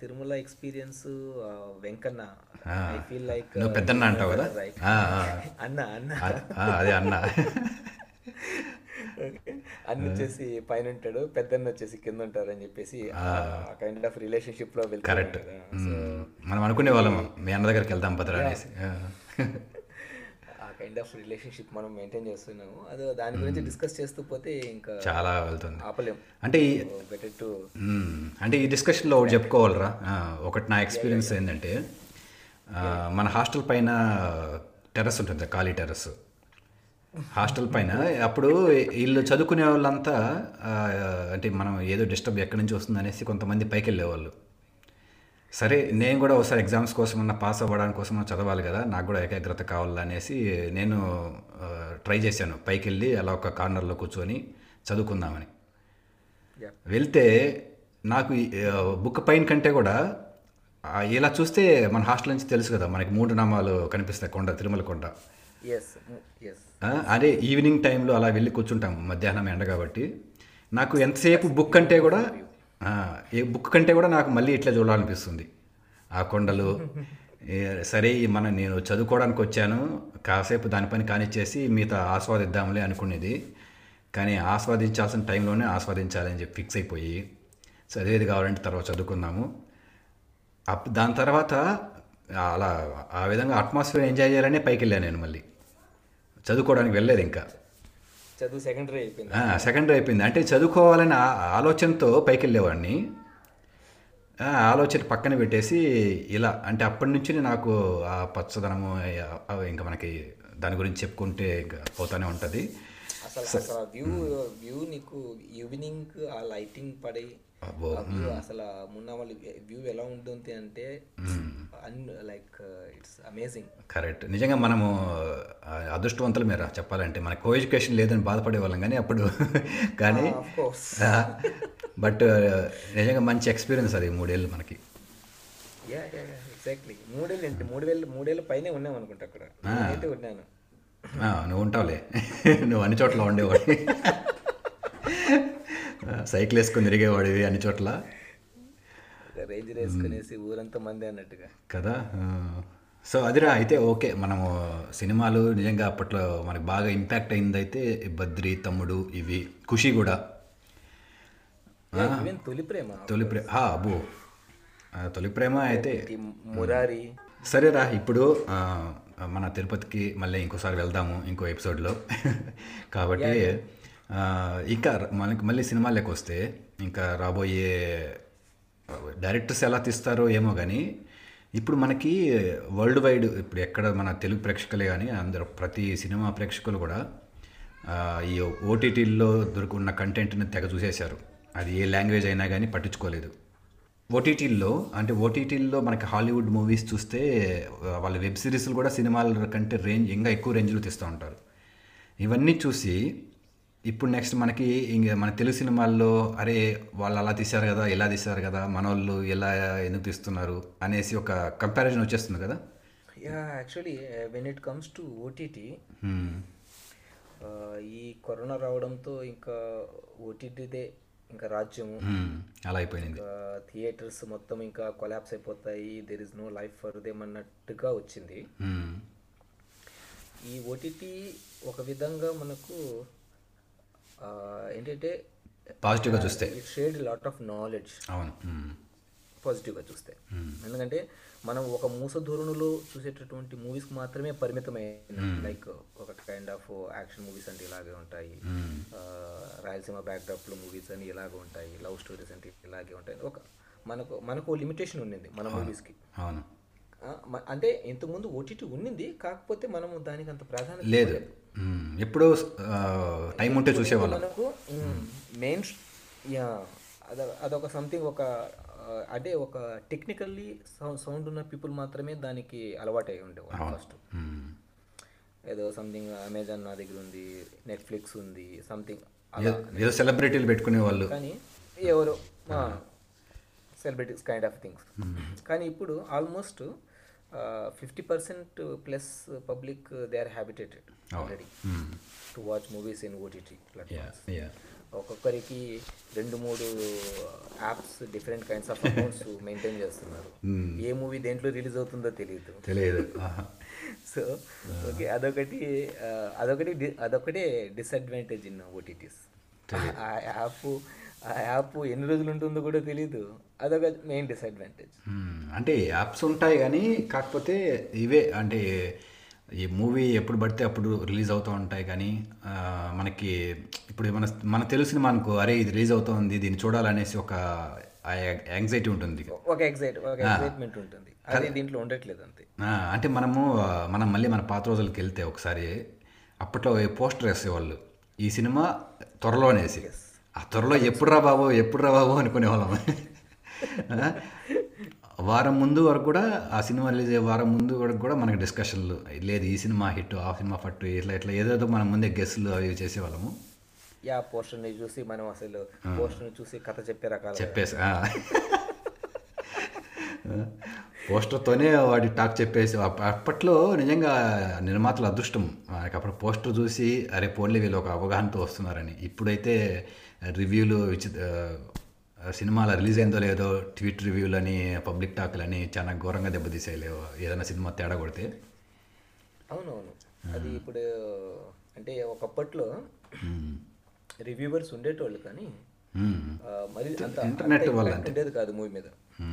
Tirumala experience Venkanna. I feel like నువ్వు పెద్దన్న అంటావు కదా. అన్న అన్న. అదే అన్న. *laughs* అన్న వచ్చేసి పైన ఉంటాడు పెద్దన్న వచ్చేసి కింద ఉంటారు అని చెప్పేసి కైండ్ ఆఫ్ రిలేషన్షిప్లో వెళ్తారు కరెక్ట్ మనం అనుకునే వాళ్ళం మీ అన్న దగ్గరికి వెళ్దాం భద్ర అనేసి. *laughs* కైండ్ ఆఫ్ రిలేషన్షిప్ మనం మెయింటైన్ చేస్తున్నాము. అది దాని గురించి డిస్కస్ చేస్తూ పోతే ఇంకా చాలా వెళ్తుంది. ఆపలేం. అంటే ఈ బెటర్ టు. అంటే ఈ డిస్కషన్లో ఒకటి చెప్పుకోవాలరా. ఒకటి నా ఎక్స్పీరియన్స్ ఏంటంటే మన హాస్టల్ పైన టెర్రస్ ఉంటుంది ఖాళీ టెర్రస్ హాస్టల్ *laughs* పైన అప్పుడు వీళ్ళు చదువుకునే వాళ్ళంతా అంటే మనం ఏదో డిస్టర్బ్ ఎక్కడి నుంచి వస్తుంది అనేసి కొంతమంది పైకి వెళ్ళేవాళ్ళు సరే నేను కూడా ఒకసారి ఎగ్జామ్స్ కోసం ఉన్న పాస్ అవ్వడానికి కోసం చదవాలి కదా నాకు కూడా ఏకాగ్రత కావాలి అనేసి నేను ట్రై చేశాను. పైకి వెళ్ళి అలా ఒక కార్నర్లో కూర్చొని చదువుకుందామని. వెళ్తే నాకు బుక్ పైన కంటే కూడా ఇలా చూస్తే మన హాస్టల్ నుంచి తెలుసు కదా మనకి మూడు నామాలు కనిపిస్తాయి కొండ తిరుమల కొండ. అదే ఈవినింగ్ టైంలో అలా వెళ్ళి కూర్చుంటాం మధ్యాహ్నం ఎండ కాబట్టి. నాకు ఎంతసేపు బుక్ అంటే కూడా ఏ బుక్ కంటే కూడా నాకు మళ్ళీ ఇట్లా చూడాలనిపిస్తుంది. ఆ కొండలు సరే మన నేను చదువుకోవడానికి వచ్చాను కాసేపు దానిపైన కానిచ్చేసి మిగతా ఆస్వాదిద్దాంలే అనుకునేది. కానీ ఆస్వాదించాల్సిన టైంలోనే ఆస్వాదించాలని చెప్పి ఫిక్స్ అయిపోయి చదివేది కావాలంటే తర్వాత చదువుకుందాము. అప్ దాని తర్వాత అలా ఆ విధంగా అట్మాస్ఫియర్ ఎంజాయ్ చేయాలనే పైకి వెళ్ళాను నేను మళ్ళీ. చదువుకోవడానికి వెళ్ళలేదు ఇంకా. చదువు సెకండరీ అయిపోయింది. సెకండరీ అయిపోయింది. అంటే చదువుకోవాలని ఆలోచనతో పైకి వెళ్ళేవాడిని ఆలోచన పక్కన పెట్టేసి ఇలా అంటే అప్పటి నుంచి నాకు ఆ పచ్చదనము ఇంకా మనకి దాని గురించి చెప్పుకుంటే ఇంకా పోతానే ఉంటుంది. అసలు అసలు వ్యూ వ్యూ నీకు ఈవినింగ్ ఆ లైటింగ్ పడి అసలు ఆ మున్నామల్లి వ్యూ ఎలా ఉంటుంది అంటే లైక్ ఇట్స్ అమేజింగ్ కరెక్ట్ నిజంగా మనము అదృష్టవంతులు మీరా చెప్పాలంటే మనకు కో ఎడ్యుకేషన్ లేదని బాధపడే వాళ్ళం కానీ అప్పుడు. *laughs* కానీ బట్ నిజంగా మంచి ఎక్స్పీరియన్స్ అది మూడేళ్ళు మనకి. ఎగ్జాక్ట్లీ మూడేళ్ళు ఏంటి? మూడు వేలు మూడేళ్ళ పైనే ఉన్నాం అనుకుంటా అక్కడ. నేనైతే ఉన్నాను. ఆ, నువ్వు ఉంటావులే. *laughs* నువ్వు అన్ని చోట్ల ఉండేవాడి *laughs* సైకిల్ వేసుకొని తిరిగేవాడివి అన్ని చోట్ల. రేంజ్ వేసుకునేసి ఊరంతా మంది అన్నట్టుగా. కదా. సో అదిరా అయితే ఓకే మనము సినిమాలు నిజంగా అప్పట్లో మనకు బాగా ఇంపాక్ట్ అయిందైతే బద్రి తమ్ముడు ఇవి ఖుషి కూడా. తొలి ప్రేమ? తొలి ప్రేమ హా అబ్బో. తొలి ప్రేమ అయితే మురారి? సరేరా ఇప్పుడు మన తిరుపతికి మళ్ళీ ఇంకోసారి వెళ్దాము ఇంకో ఎపిసోడ్లో *laughs* కాబట్టి ఇంకా మనకి మళ్ళీ సినిమాలకు వస్తే ఇంకా రాబోయే డైరెక్టర్స్ ఎలా తీస్తారో ఏమో కానీ ఇప్పుడు మనకి వరల్డ్ వైడ్ ఇప్పుడు ఎక్కడ మన తెలుగు ప్రేక్షకులే కానీ అందరూ ప్రతి సినిమా ప్రేక్షకులు కూడా ఈ ఓటీటీల్లో దొరుకున్న కంటెంట్ని తెగ చూసేశారు. అది ఏ లాంగ్వేజ్ అయినా కానీ పట్టించుకోలేదు. ఓటీటీల్లో అంటే ఓటీటీల్లో మనకి హాలీవుడ్ మూవీస్ చూస్తే వాళ్ళ వెబ్ సిరీస్లు కూడా సినిమాల కంటే రేంజ్ ఇంకా ఎక్కువ రేంజ్లో తీస్తూ ఉంటారు. ఇవన్నీ చూసి ఇప్పుడు నెక్స్ట్ మనకి ఇంక మన తెలుగు సినిమాల్లో అరే వాళ్ళు అలా తీశారు కదా ఇలా తీశారు కదా మనోళ్ళు ఎలా ఎందుకు తీస్తున్నారు అనేసి ఒక కంపారిజన్ వచ్చేస్తుంది కదా yeah actually when it comes to OTT. ఈ కరోనా రావడంతో ఇంకా ఓటీటీదే ఇంకా రాజ్యము Hmm. అలా అయిపోయింది థియేటర్స్ మొత్తం ఇంకా కొలాప్స్ అయిపోతాయి there is no life for them అన్నట్టుగా వచ్చింది Hmm. ఈ ఓటీటీ ఒక విధంగా మనకు ఏంటంటే పాజిటివ్గా చూస్తే. It shed lot of knowledge అవును. పాజిటివ్గా చూస్తే. ఎందుకంటే మనం ఒక మూస ధోరణిలో చూసేటటువంటి మూవీస్కి మాత్రమే పరిమితమైన లైక్ ఒక కైండ్ ఆఫ్ యాక్షన్ మూవీస్ అంటే ఇలాగే ఉంటాయి. ఆ, రాయలసీమ బ్యాక్డ్రాప్లో మూవీస్ అని ఇలాగే ఉంటాయి. లవ్ స్టోరీస్ అంటే ఇలాగే ఉంటాయి. ఒక మనకు మనకు లిమిటేషన్ ఉండింది మన మూవీస్కి అంటే ఇంతకుముందు ఓటీటీ ఉండింది కాకపోతే మనము దానికి అంత ప్రాధాన్యత లేదు. ఎప్పుడో టైం ఉంటే చూసేవాళ్ళం. మనకు మెయిన్ అద అదొక సంథింగ్ ఒక అంటే ఒక టెక్నికల్లీ సౌండ్ ఉన్న పీపుల్ మాత్రమే దానికి అలవాటు అయి ఉండేవాళ్ళు ఫస్ట్. ఏదో సంథింగ్ అమెజాన్ నా దగ్గర ఉంది నెట్ఫ్లిక్స్ ఉంది సంథింగ్ ఏదో సెలబ్రిటీలు పెట్టుకునే వాళ్ళు. కానీ ఎవరు సెలబ్రిటీస్ కైండ్ ఆఫ్ థింగ్స్ కానీ ఇప్పుడు almost fifty percent plus public they are habituated already to watch movies in OTT ఒక్కొక్కరికి రెండు మూడు apps different kinds of accounts maintain చేస్తున్నారు. ఏ మూవీ దేంట్లో రిలీజ్ అవుతుందో తెలియదు. తెలియదు. *laughs* సో ఓకే అదొకటి ఆ, అదొకటి అదొకటే డిసడ్వాంటేజ్ ఇన్ ఓటీటీస్ ఆ యాప్ ఆ యాప్ ఎన్ని రోజులు ఉంటుందో కూడా తెలియదు అదొక మెయిన్ డిసడ్వాంటేజ్ మ్మ్. అంటే యాప్స్ ఉంటాయి కానీ కాకపోతే ఇవే అంటే ఈ మూవీ ఎప్పుడు పడితే అప్పుడు రిలీజ్ అవుతూ ఉంటాయి కానీ మనకి ఇప్పుడు మన మనకు తెలిసిన మనకు అరే ఇది రిలీజ్ అవుతోంది దీన్ని చూడాలనేసి ఒక యాంగ్జైటీ ఉంటుంది ఒక ఎగ్జైట్ ఒక ఎగ్జైట్మెంట్ ఉంటుంది. అది దీంట్లో ఉండట్లేదు అంతే. అంటే మనము మనం మళ్ళీ మన పాత రోజులకి వెళ్తే ఒకసారి అప్పట్లో పోస్టర్ వేసేవాళ్ళు ఈ సినిమా త్వరలోనేసి ఆ త్వరలో ఎప్పుడు రా బాబు ఎప్పుడు రా బాబు అనుకునేవాళ్ళం. *laughs* వారం ముందు వరకు కూడా ఆ సినిమా రిలీజ్ అయ్యే వారం ముందు వరకు కూడా మనకి డిస్కషన్లు లేదు ఈ సినిమా హిట్ ఆ సినిమా ఫట్టు ఇట్లా ఇట్లా ఏదేదో మనం ముందే గెస్ట్లు అవి చేసేవాళ్ళము. యా పోస్టర్ని చూసి మనం అసలు పోస్టర్ని చూసి కథ చెప్పే రకాల చెప్పేసి. పోస్టర్తోనే వాడి టాక్ చెప్పేసి అప్ప- అప్పట్లో నిజంగా నిర్మాతల అదృష్టం. మనకి అప్పుడు పోస్టర్ చూసి అరే పోన్లే వీళ్ళు ఒక అవగాహనతో వస్తున్నారని. ఇప్పుడైతే రివ్యూలు సినిమాల రిలీజ్ అయిందో లేదో ట్వీట్ రివ్యూలు అని పబ్లిక్ టాక్లు అని చాలా ఘోరంగా దెబ్బతీసేయలేవు ఏదైనా సినిమా తేడా కొడితే. అవునవును. అది ఇప్పుడు అంటే ఒకప్పట్లో రివ్యూవర్స్ ఉండేటోళ్ళు కానీ మరి అంత ఇంటర్నెట్ వల్ల ఉండేది కాదు మూవీ మీద.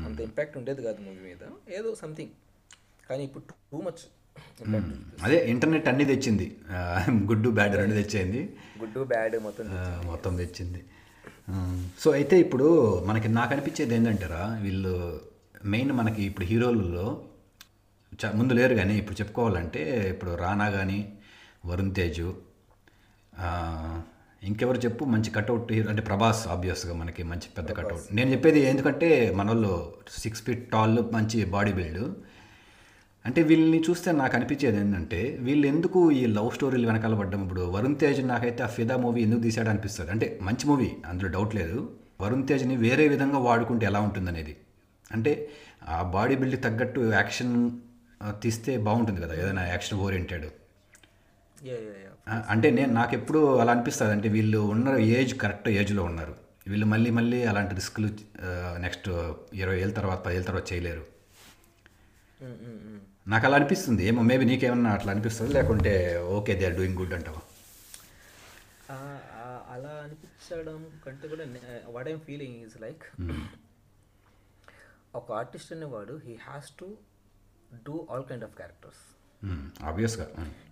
అంత ఇంపాక్ట్ ఉండేది కాదు మూవీ మీద. ఏదో సంథింగ్ కానీ ఇప్పుడు టూ మచ్ అదే ఇంటర్నెట్ అన్నీ తెచ్చింది. ఆ, గుడ్డు బ్యాడ్ రెండు తెచ్చేయింది గుడ్ బ్యాడ్ మొత్తం మొత్తం తెచ్చింది. సో అయితే ఇప్పుడు మనకి నాకు అనిపించేది ఏంటంటారా వీళ్ళు మెయిన్ మనకి ఇప్పుడు హీరోలలో చ ముందు లేరు కానీ ఇప్పుడు చెప్పుకోవాలంటే ఇప్పుడు రానా కానీ వరుణ్ తేజు ఇంకెవరు చెప్పు మంచి కట్అవుట్ హీరో అంటే ప్రభాస్ ఆబ్వియస్గా మనకి మంచి పెద్ద కట్అవుట్. నేను చెప్పేది ఎందుకంటే మన వాళ్ళు సిక్స్ ఫీట్ టాల్ మంచి బాడీ బిల్డ్ అంటే వీళ్ళని చూస్తే నాకు అనిపించేది ఏంటంటే వీళ్ళు ఎందుకు ఈ లవ్ స్టోరీలు వెనకాల పడ్డం? ఇప్పుడు వరుణ్ తేజ్ నాకైతే ఆ ఫిదా మూవీ ఎందుకు తీసాడు అనిపిస్తుంది. అంటే మంచి మూవీ అందులో డౌట్ లేదు. వరుణ్ తేజ్ని వేరే విధంగా వాడుకుంటే ఎలా ఉంటుందనేది. అంటే ఆ బాడీ బిల్డ్ తగ్గట్టు యాక్షన్ తీస్తే బాగుంటుంది కదా ఏదైనా యాక్షన్ ఓరియంటెడ్. అంటే నేను నాకు ఎప్పుడు అలా అనిపిస్తుంది. అంటే వీళ్ళు ఉన్న ఏజ్ కరెక్ట్ ఏజ్లో ఉన్నారు. వీళ్ళు మళ్ళీ మళ్ళీ అలాంటి రిస్క్లు నెక్స్ట్ ఇరవై ఏళ్ళ తర్వాత పదేళ్ళ తర్వాత చేయలేరు. ఉమ్, ఉమ్, ఉమ్. నాకు అలా అనిపిస్తుంది. ఏమో మేబీ నీకేమన్నా అట్లా అనిపిస్తుంది. లేకుంటే okay they are doing good అంటావా? అలా అనిపించడం కంటే కూడా what I'm feeling is like ఒక ఆర్టిస్ట్ అనేవాడు he has to do all kind of characters ఆబ్వియస్గా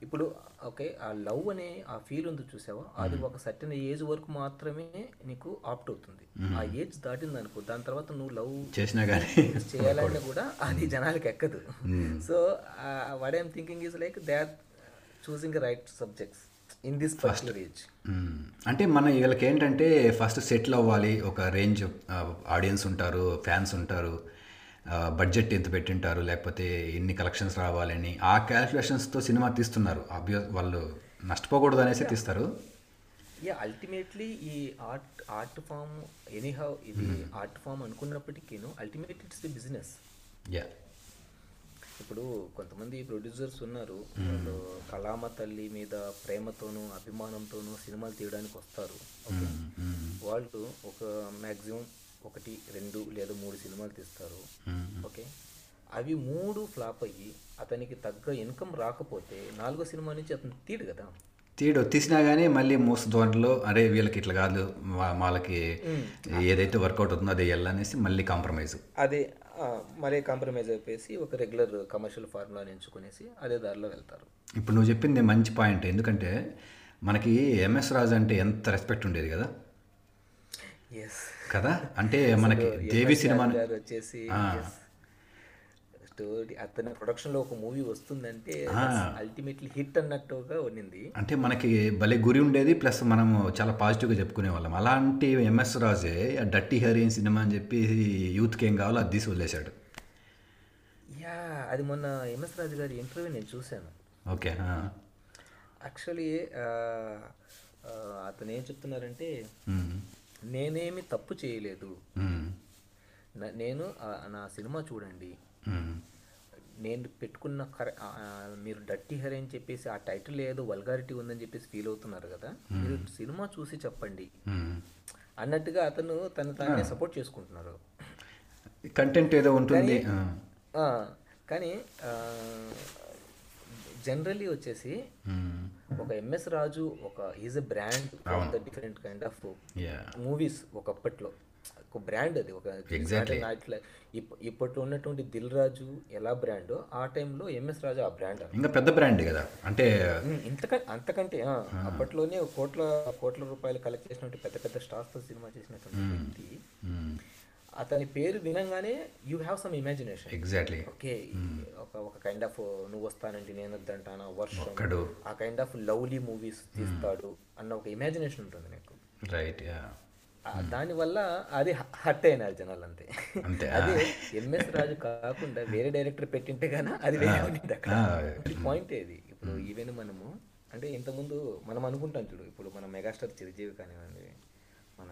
ఇప్పుడు ఓకే ఆ లవ్ అనే ఆ ఫీల్ ఉంది చూసావా? అది ఒక సర్టన్ ఏజ్ వరకు మాత్రమే నీకు ఆప్ట్ అవుతుంది. ఆ ఏజ్ దాటింది అనుకో దాని తర్వాత నువ్వు లవ్ చేసినా కానీ *laughs* చేయాలన్నా కూడా అది జనాలకి ఎక్కదు. So what I'm thinking is like they are choosing right subjects in this particular age అంటే మన వీళ్ళకి ఏంటంటే ఫస్ట్ సెటిల్ అవ్వాలి. ఒక రేంజ్ ఆడియన్స్ ఉంటారు ఫ్యాన్స్ ఉంటారు. బడ్జెట్ ఎంత పెట్టింటారు లేకపోతే ఎన్ని కలెక్షన్స్ రావాలని ఆ క్యాల్కులేషన్స్తో సినిమా తీస్తున్నారు. ఆబ్వియస్ వాళ్ళు నష్టపోకూడదు అనేసి తీస్తారు. యా అల్టిమేట్లీ ఈ ఆర్ట్ ఆర్ట్ ఫామ్ ఎనీహౌ ఇది art form అనుకున్నప్పటికీను ultimate it's the business yeah ఇప్పుడు కొంతమంది ప్రొడ్యూసర్స్ ఉన్నారు వాళ్ళు కళామ తల్లి మీద ప్రేమతోనూ అభిమానంతోనూ సినిమాలు తీయడానికి వస్తారు. ఓకే వాళ్ళు ఒక మ్యాక్సిమం ఒకటి రెండు లేదా మూడు సినిమాలు తీస్తారు. ఓకే? అవి మూడు ఫ్లాప్ అయ్యి అతనికి తగ్గ ఇన్కమ్ రాకపోతే నాలుగో సినిమా నుంచి అతను తీడు కదా. తీడు. తీసినా కానీ మళ్ళీ మూస ధోరణిలో అరే వీళ్ళకి ఇట్లా కాదు వాళ్ళకి ఏదైతే వర్కౌట్ అవుతుందో అది వెళ్ళనేసి మళ్ళీ కాంప్రమైజ్. అదే మరే కాంప్రమైజ్ అయిపోయేసి ఒక రెగ్యులర్ కమర్షియల్ ఫార్ములాని ఎంచుకునేసి అదే దారిలో వెళ్తారు. ఇప్పుడు నువ్వు చెప్పింది మంచి పాయింట్. ఎందుకంటే మనకి ఎంఎస్ రాజు అంటే ఎంత రెస్పెక్ట్ ఉండేది కదా? కదా? అంటే *laughs* మనకి దేవి సినిమా వచ్చేసి స్టోరీ అతని ప్రొడక్షన్లో ఒక మూవీ వస్తుందంటే అల్టిమేట్లీ హిట్ అన్నట్టుగా ఉన్నింది. అంటే మనకి భలే గురి ఉండేది ప్లస్ మనము చాలా పాజిటివ్గా చెప్పుకునే వాళ్ళం. అలాంటి ఎంఎస్ రాజే డట్టి హరియన్ సినిమా అని చెప్పి యూత్కి ఏం కావాలో అది తీసి వదిలేశాడు. యా అది మొన్న ఎంఎస్ రాజు గారి ఇంటర్వ్యూ నేను చూశాను. ఓకే. యాక్చువల్లీ అతను ఏం చెప్తున్నారంటే. నేనేమి తప్పు చేయలేదు. నేను నా సినిమా చూడండి. నేను పెట్టుకున్న కర మీరు డట్టి హెర్ అని చెప్పేసి ఆ టైటిల్ ఏదో వల్గారిటీ ఉందని చెప్పేసి ఫీల్ అవుతున్నారు కదా. మీరు సినిమా చూసి చెప్పండి. అన్నట్టుగా అతను తను తానే సపోర్ట్ చేసుకుంటున్నారు. కంటెంట్ ఏదో ఉంటుంది. కానీ జనరలీ వచ్చేసి మ్మ్. ఒక ఎంఎస్ రాజు ఒక is a brand the different kind of movies ఒకప్పట్లో. ఒక బ్రాండ్ అది ఒక ఇప్పట్లో ఉన్నటువంటి దిల్ రాజు ఎలా బ్రాండో ఆ టైంలో ఎంఎస్ రాజు ఆ బ్రాండ్ ఇంకా పెద్ద బ్రాండ్ కదా? అంటే ఇంతకంటే అంతకంటే అప్పట్లోనే కోట్ల కోట్ల రూపాయలు కలెక్ట్ చేసినటువంటి పెద్ద పెద్ద స్టార్స్తో సినిమా చేసినటువంటి వ్యక్తి. మ్మ్. అతని పేరు వినంగానే you have some imagination exactly okay ఒక ఒక కైండ్ ఆఫ్ నువ్వు వస్తానంటే నేను వద్దంటానా? వర్షం. ఆ కైండ్ ఆఫ్ లవ్లీ మూవీస్ తీస్తాడు అన్న ఒక ఇమాజినేషన్ ఉంటుంది నీకు. రైట్ ఆ దానివల్ల అది హట్ అయినారు జనాలు అంతే. అదే ఎంఎస్ రాజు కాకుండా వేరే డైరెక్టర్ పెట్టింటే గానా అది వేరే పాయింట్ ఏది? ఇప్పుడు ఈవెన్ మనము అంటే ఇంతకుముందు మనం అనుకుంటాం చూడు ఇప్పుడు మన మెగాస్టార్ చిరంజీవి కానివ్వండి మన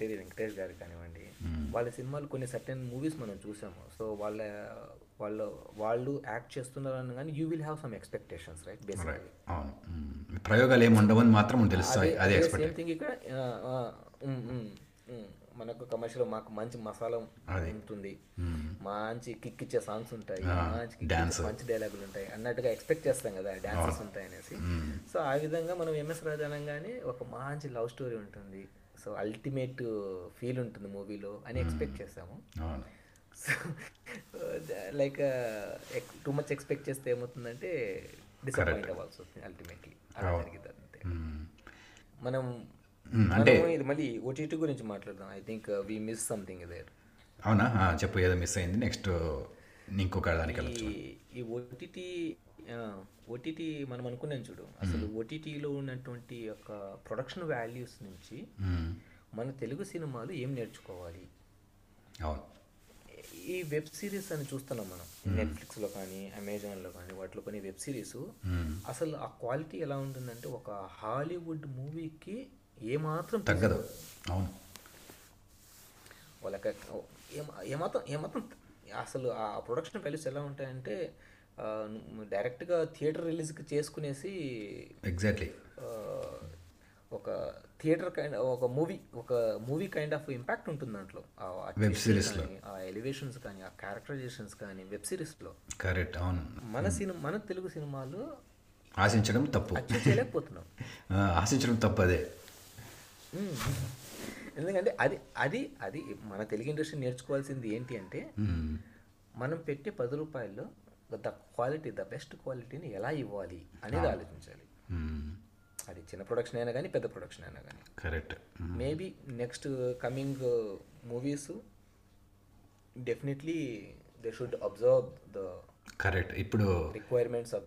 విక్టరీ వెంకటేష్ గారు కానివ్వండి వాళ్ళ సినిమాలు కొన్ని సర్టెన్ మూవీస్ మనం చూసాము. సో వాళ్ళ వాళ్ళ వాళ్ళు యాక్ట్ చేస్తున్నారని కానీ you will have some expectations right? Basically మ్మ్. ప్రయోగాలు ఏమి ఉండవని మాత్రం తెలుస్తాయి. అదే సేమ్ థింగ్ ఇక్కడ. మనకు కమర్షియల్ మాకు మంచి మసాలా ఉంటుంది. మంచి కిక్ ఇచ్చే సాంగ్స్ ఉంటాయి. మంచి మంచి డైలాగులు ఉంటాయి. అన్నట్టుగా ఎక్స్పెక్ట్ చేస్తాం కదా డాన్సెస్ ఉంటాయి అనేసి. సో ఆ విధంగా మనం ఎంఎస్ రాజు అనగానే ఒక మంచి లవ్ స్టోరీ ఉంటుంది. సో అల్టిమేట్ ఫీల్ ఉంటుంది మూవీలో అని ఎక్స్పెక్ట్ చేస్తాము. So like too much expect చేస్తే ఏమవుతుందంటే డిసప్పాయింట్ అవ్వాల్సి వస్తుంది అల్టిమేట్లీ. అలా జరిగింది అంతే. మ్మ్. మనం మ్మ్, అంటే ఇది మళ్ళీ ఓటీటీ గురించి మాట్లాడదాం. I think we miss something there అవునా? చెప్పు ఏదో మిస్ అయింది. నెక్స్ట్ ఇంకొక దానికి ఈ ఓటీటీ ఓటీటీ మనం అనుకున్నాం చూడు. అసలు ఓటీటీలో ఉన్నటువంటి యొక్క ప్రొడక్షన్ వాల్యూస్ నుంచి. మన తెలుగు సినిమాలు ఏం నేర్చుకోవాలి? అవును. ఈ వెబ్ సిరీస్ అని చూస్తున్నాం మనం. నెట్ఫ్లిక్స్లో కానీ అమెజాన్లో కానీ వాటిలో కొన్ని వెబ్ సిరీస్. అసలు ఆ క్వాలిటీ ఎలా ఉంటుందంటే ఒక హాలీవుడ్ మూవీకి ఏమాత్రం తగ్గదు. అవును. వాళ్ళకి ఏమ- ఏమాత్రం ఏమాత్రం అసలు ఆ ప్రొడక్షన్ వాల్యూస్ ఎలా ఉంటాయంటే డైరెక్ట్గా థియేటర్ రిలీజ్కి చేసుకునేసి ఎగ్జాక్ట్లీ ఒక థియేటర్ కైండ్ ఒక మూవీ ఒక మూవీ కైండ్ ఆఫ్ ఇంపాక్ట్ ఉంటుంది దాంట్లో. ఆ ఆ Web twists series లో. కానీ, ఆ ఎలివేషన్స్ కానీ ఆ క్యారెక్టరైజేషన్స్ కానీ వెబ్ సిరీస్లో కరెక్ట్ అవును. మన సినిమా మన తెలుగు సినిమాలు ఆశించడం తప్పు. చేయలేకపోతున్నాం *laughs* ఆశించడం తప్పు అదే. ఎందుకంటే అది అది అది మన తెలుగు ఇండస్ట్రీ నేర్చుకోవాల్సింది ఏంటి అంటే. మనం పెట్టే పది రూపాయల్లో ద క్వాలిటీ ద బెస్ట్ క్వాలిటీని ఎలా ఇవ్వాలి అనేది ఆలోచించాలి. అది చిన్న ప్రొడక్షన్ అయినా కానీ పెద్ద ప్రొడక్షన్ అయినా కానీ. Correct. Maybe next coming movies definitely they should observe the correct. ఇప్పుడు requirements of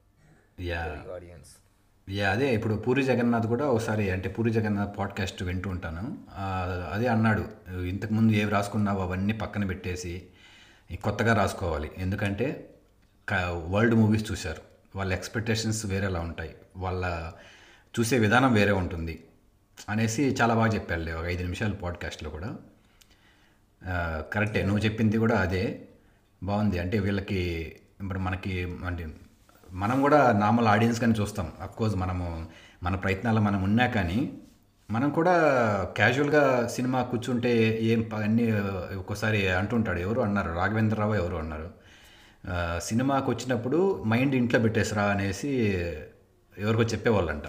yeah audience. Yeah అదే ఇప్పుడు పూరి జగన్నాథ్ కూడా ఒకసారి అంటే పూరి జగన్నాథ్ పాడ్కాస్ట్ వింటూ ఉంటాను. అదే అన్నాడు ఇంతకుముందు ఏవి రాసుకున్నావు అవన్నీ పక్కన పెట్టేసి కొత్తగా రాసుకోవాలి. ఎందుకంటే వరల్డ్ మూవీస్ చూశారు. వాళ్ళ ఎక్స్పెక్టేషన్స్ వేరేలా ఉంటాయి. వాళ్ళ చూసే విధానం వేరే ఉంటుంది అనేసి చాలా బాగా చెప్పాడు ఒక ఐదు నిమిషాలు పాడ్కాస్ట్లో కూడా. కరెక్టే నువ్వు చెప్పింది కూడా అదే. బాగుంది. అంటే వీళ్ళకి ఇప్పుడు మనకి అంటే మనం కూడా నార్మల్ ఆడియన్స్ కానీ చూస్తాం. అఫ్కోర్స్ మనము మన ప్రయత్నాలు మనం ఉన్నా కానీ మనం కూడా క్యాజువల్గా సినిమా కూర్చుంటే ఏం అన్నీ ఒక్కోసారి అంటుంటాడు ఎవరు అన్నారు? రాఘవేంద్రరావు ఎవరు అన్నారు? సినిమాకు సినిమాకి వచ్చినప్పుడు మైండ్ ఇంట్లో పెట్టేసరా అనేసి ఎవరికో చెప్పేవాళ్ళంట.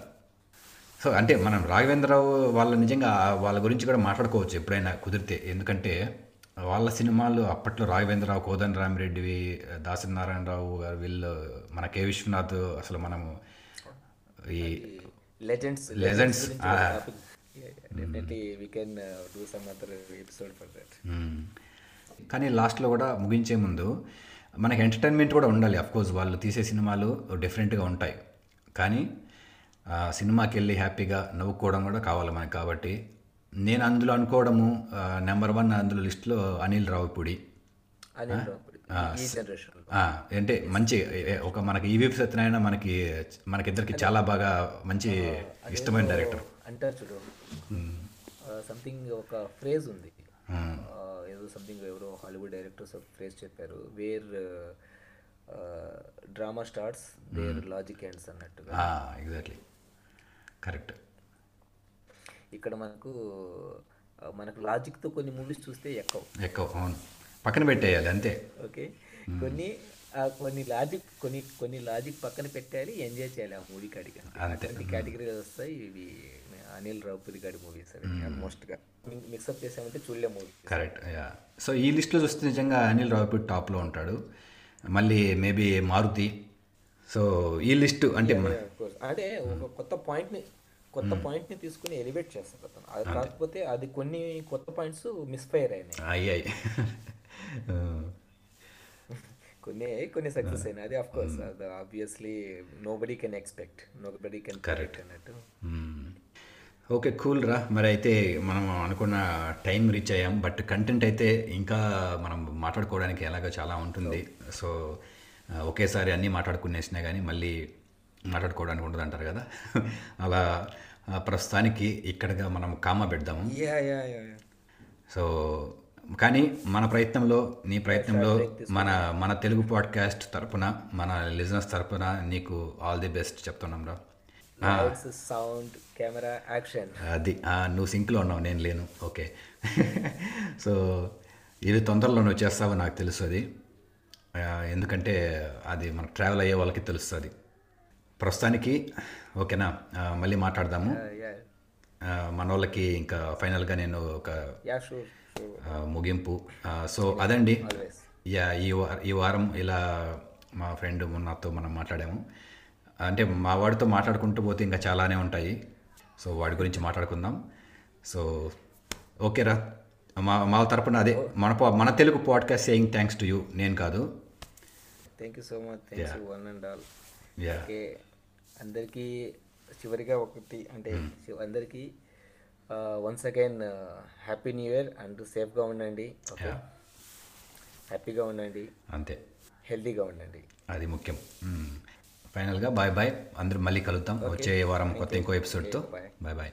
సో అంటే మనం రాఘవేంద్రరావు వాళ్ళ నిజంగా వాళ్ళ గురించి కూడా మాట్లాడుకోవచ్చు ఎప్పుడైనా కుదిరితే. ఎందుకంటే వాళ్ళ సినిమాలు అప్పట్లో రాఘవేంద్రరావు కోదండ రామిరెడ్డివి దాసరి నారాయణరావు గారు వీళ్ళు మన కే విశ్వనాథ్ అసలు మనము ఈ legends Legends, ah. Definitely we can లాస్ట్లో కూడా ముగించే ముందు మనకి ఎంటర్టైన్మెంట్ కూడా ఉండాలి. కోర్స్ వాళ్ళు తీసే సినిమాలు డిఫరెంట్గా ఉంటాయి. కానీ సినిమాకి వెళ్ళి హ్యాపీగా నవ్వుకోవడం కూడా కావాలి మనకి కాబట్టి నేను అందులో అనుకోవడము నెంబర్ వన్ అందులో లిస్ట్లో అనిల్ రావుపూడి అంటే మంచి ఒక మనకి ఈవీపీ సత్యనారాయణ మనకి మనకిద్దరికి చాలా బాగా మంచి ఇష్టమైన డైరెక్టర్ అంటారు చూడు. సంథింగ్ ఒక ఫ్రేజ్ ఉంది. ఏదో సంథింగ్ ఎవరో హాలీవుడ్ డైరెక్టర్స్ ఒక ఫ్రేజ్ చెప్పారు. Where drama starts where logic ends అన్నట్టుగా. ఎగ్జాక్ట్లీ కరెక్ట్ ఇక్కడ మనకు మనకు లాజిక్తో కొన్ని మూవీస్ చూస్తే ఎక్కవు. ఎక్కువ అవును. పక్కన పెట్టేయాలి అంతే. ఓకే? కొన్ని కొన్ని లాజిక్ కొన్ని కొన్ని లాజిక్ పక్కన పెట్టాలి ఎంజాయ్ చేయాలి ఆ మూవీ కేటగిరీ వస్తాయి ఇవి అనిల్ రావుపూరి గారి మూవీస్ ఆల్మోస్ట్గా మిక్సప్ చేసామంటే చూడలే మూవీ కరెక్ట్ యా సో ఈ లిస్ట్లో చూస్తే నిజంగా అనిల్ రావుపూడి టాప్లో ఉంటాడు. మళ్ళీ మేబీ మారుతి. సో ఈ లిస్టు అంటే అంటే ఒక కొత్త పాయింట్ని కొత్త పాయింట్ని తీసుకుని ఎలివేట్ చేస్తారు అతను అది కాకపోతే అది కొన్ని కొత్త పాయింట్స్ మిస్ఫైర్ అయినాయి. అయ్యాయి *laughs* కొన్ని కొన్ని సక్సెస్ అయినాయి. అది ఆఫ్ కోర్స్ అది obviously nobody can expect nobody can correct అన్నట్టు ఓకే కూల్ రా. మరి అయితే మనం అనుకున్న టైం రీచ్ అయ్యాం. బట్ కంటెంట్ అయితే ఇంకా మనం మాట్లాడుకోవడానికి ఎలాగో చాలా ఉంటుంది. సో ఒకేసారి అన్నీ మాట్లాడుకునేసినా కానీ మళ్ళీ మాట్లాడుకోవడానికి ఉండదు అంటారు కదా. అలా ప్రస్తుతానికి ఇక్కడగా మనం కామా పెడదాము. యా యా యా సో కానీ మన ప్రయత్నంలో నీ ప్రయత్నంలో మన మన తెలుగు పాడ్కాస్ట్ తరపున మన లిజనర్స్ తరపున నీకు ఆల్ ది బెస్ట్ చెప్తున్నాం రా. సౌండ్ కెమెరా యాక్షన్ అది నువ్వు సింక్లో ఉన్నావు నేను లేను. ఓకే. సో ఇది తొందరలోనే వచ్చేస్తావో నాకు తెలుసు అది. ఎందుకంటే అది మనకు ట్రావెల్ అయ్యే వాళ్ళకి తెలుస్తుంది. ప్రస్తుతానికి ఓకేనా? మళ్ళీ మాట్లాడదాము. ఆ, మన వాళ్ళకి ఇంకా ఫైనల్గా నేను ఒక ముగింపు. సో అదండి. యా ఈ వా- ఈ వారం ఇలా మా ఫ్రెండ్ నాతో మనం మాట్లాడాము. అంటే మా వాడితో మాట్లాడుకుంటూ పోతే ఇంకా చాలానే ఉంటాయి. సో వాడి గురించి మాట్లాడుకుందాం. సో ఓకేరా మా మా తరపున అదే మన మన Telugu podcast saying thanks to you. నేను కాదు. Thank you so much thanks one and all yeah అందరికీ చివరిగా ఒకటి అంటే అందరికీ once again happy new year and సేఫ్గా ఉండండి. ఓకే. హ్యాపీగా ఉండండి. అంతే. హెల్తీగా ఉండండి. అది ముఖ్యం. ఫైనల్గా బాయ్ బాయ్. అందరూ మళ్ళీ కలుద్దాం. వచ్చే వారం కొత్త ఇంకో ఎపిసోడ్తో bye. Bye bye.